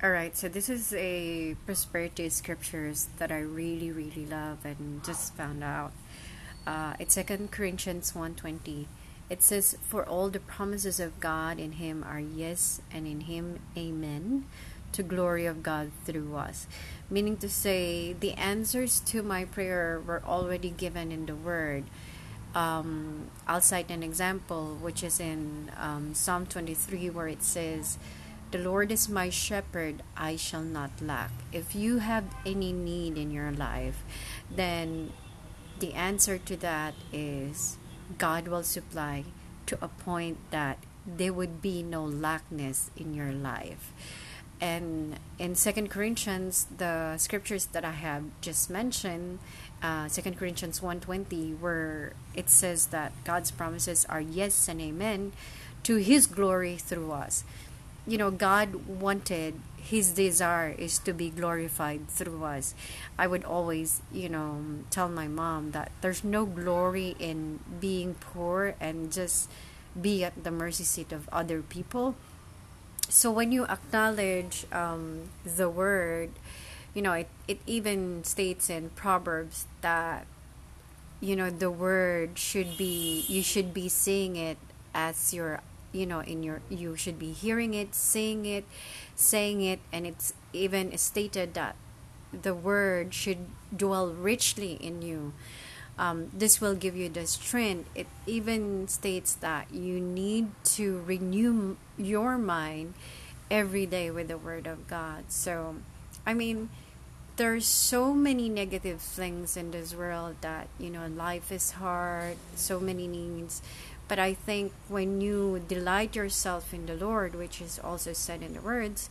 All right, so this is a prosperity scriptures that I really, really love and just found out. Uh, it's Second Corinthians one twenty. It says, "For all the promises of God in Him are yes, and in Him amen, to glory of God through us." Meaning to say, the answers to my prayer were already given in the Word. Um, I'll cite an example, which is in um, Psalm twenty three, where it says the Lord is my shepherd, I shall not lack. If you have any need in your life, then the answer to that is God will supply to a point that there would be no lackness in your life. And in Second Corinthians, the scriptures that I have just mentioned, uh, Second uh, Corinthians 1.20, where it says that God's promises are yes and amen to His glory through us you know god wanted his desire is to be glorified through us. I would always you know tell my mom that there's no glory in being poor and just be at the mercy seat of other people. So when you acknowledge um, the word you know it, it even states in proverbs that you know the word should be you should be seeing it as your you know in your you should be hearing it seeing it saying it and it's even stated that the word should dwell richly in you. Um, this will give you the strength. It even states that you need to renew your mind every day with the word of god. So i mean there's so many negative things in this world that you know life is hard so many needs but I think when you delight yourself in the Lord, which is also said in the words,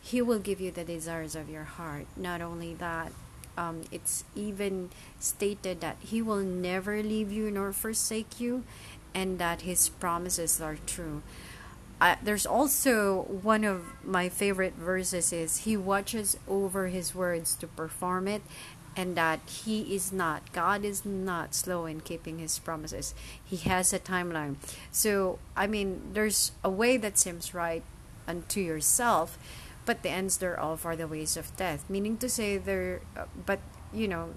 He will give you the desires of your heart. Not only that, um, it's even stated that He will never leave you nor forsake you, and that His promises are true. Uh, there's also one of my favorite verses is he watches over his words to perform it and that he is not god is not slow in keeping his promises. He has a timeline. So i mean there's a way that seems right unto yourself but the ends thereof are the ways of death. Meaning to say there uh, but you know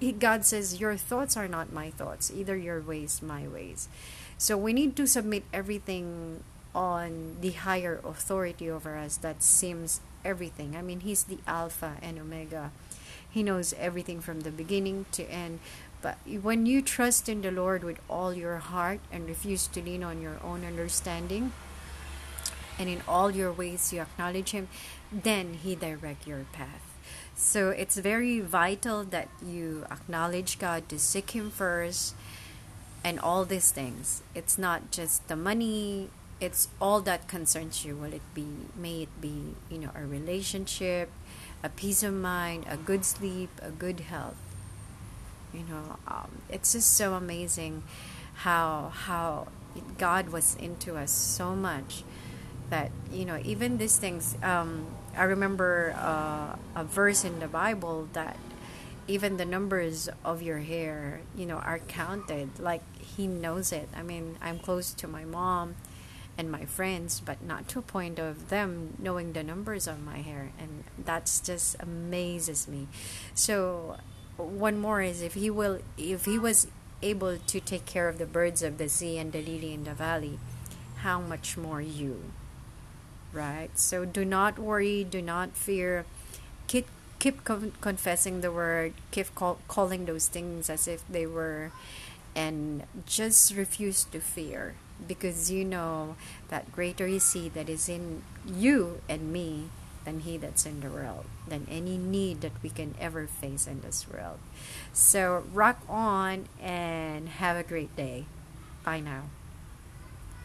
he, god says your thoughts are not my thoughts either your ways my ways. So we need to submit everything on the higher authority over us that seems everything. I mean he's the alpha and omega he knows everything from the beginning to end. But when you trust in the Lord with all your heart and refuse to lean on your own understanding, and in all your ways you acknowledge Him, then He direct your path. So it's very vital that you acknowledge God to seek Him first and all these things. It's not just the money, it's all that concerns you. Will it be, may it be, you know, a relationship, a peace of mind, a good sleep, a good health. You know, um, it's just so amazing how how God was into us so much that you know even these things. Um, I remember uh, a verse in the Bible that even the numbers of your hair, you know, are counted. Like He knows it. I mean, I'm close to my mom and my friends, but not to a point of them knowing the numbers of my hair, and that's just amazes me. So, one more is if he will, if he was able to take care of the birds of the sea and the lily in the valley, how much more you, right? So do not worry, do not fear. Keep keep con- confessing the word, keep call- calling those things as if they were, and just refuse to fear because you know that greater is he that is in you and me than he that's in the world, than any need that we can ever face in this world. So rock on and have a great day. Bye now.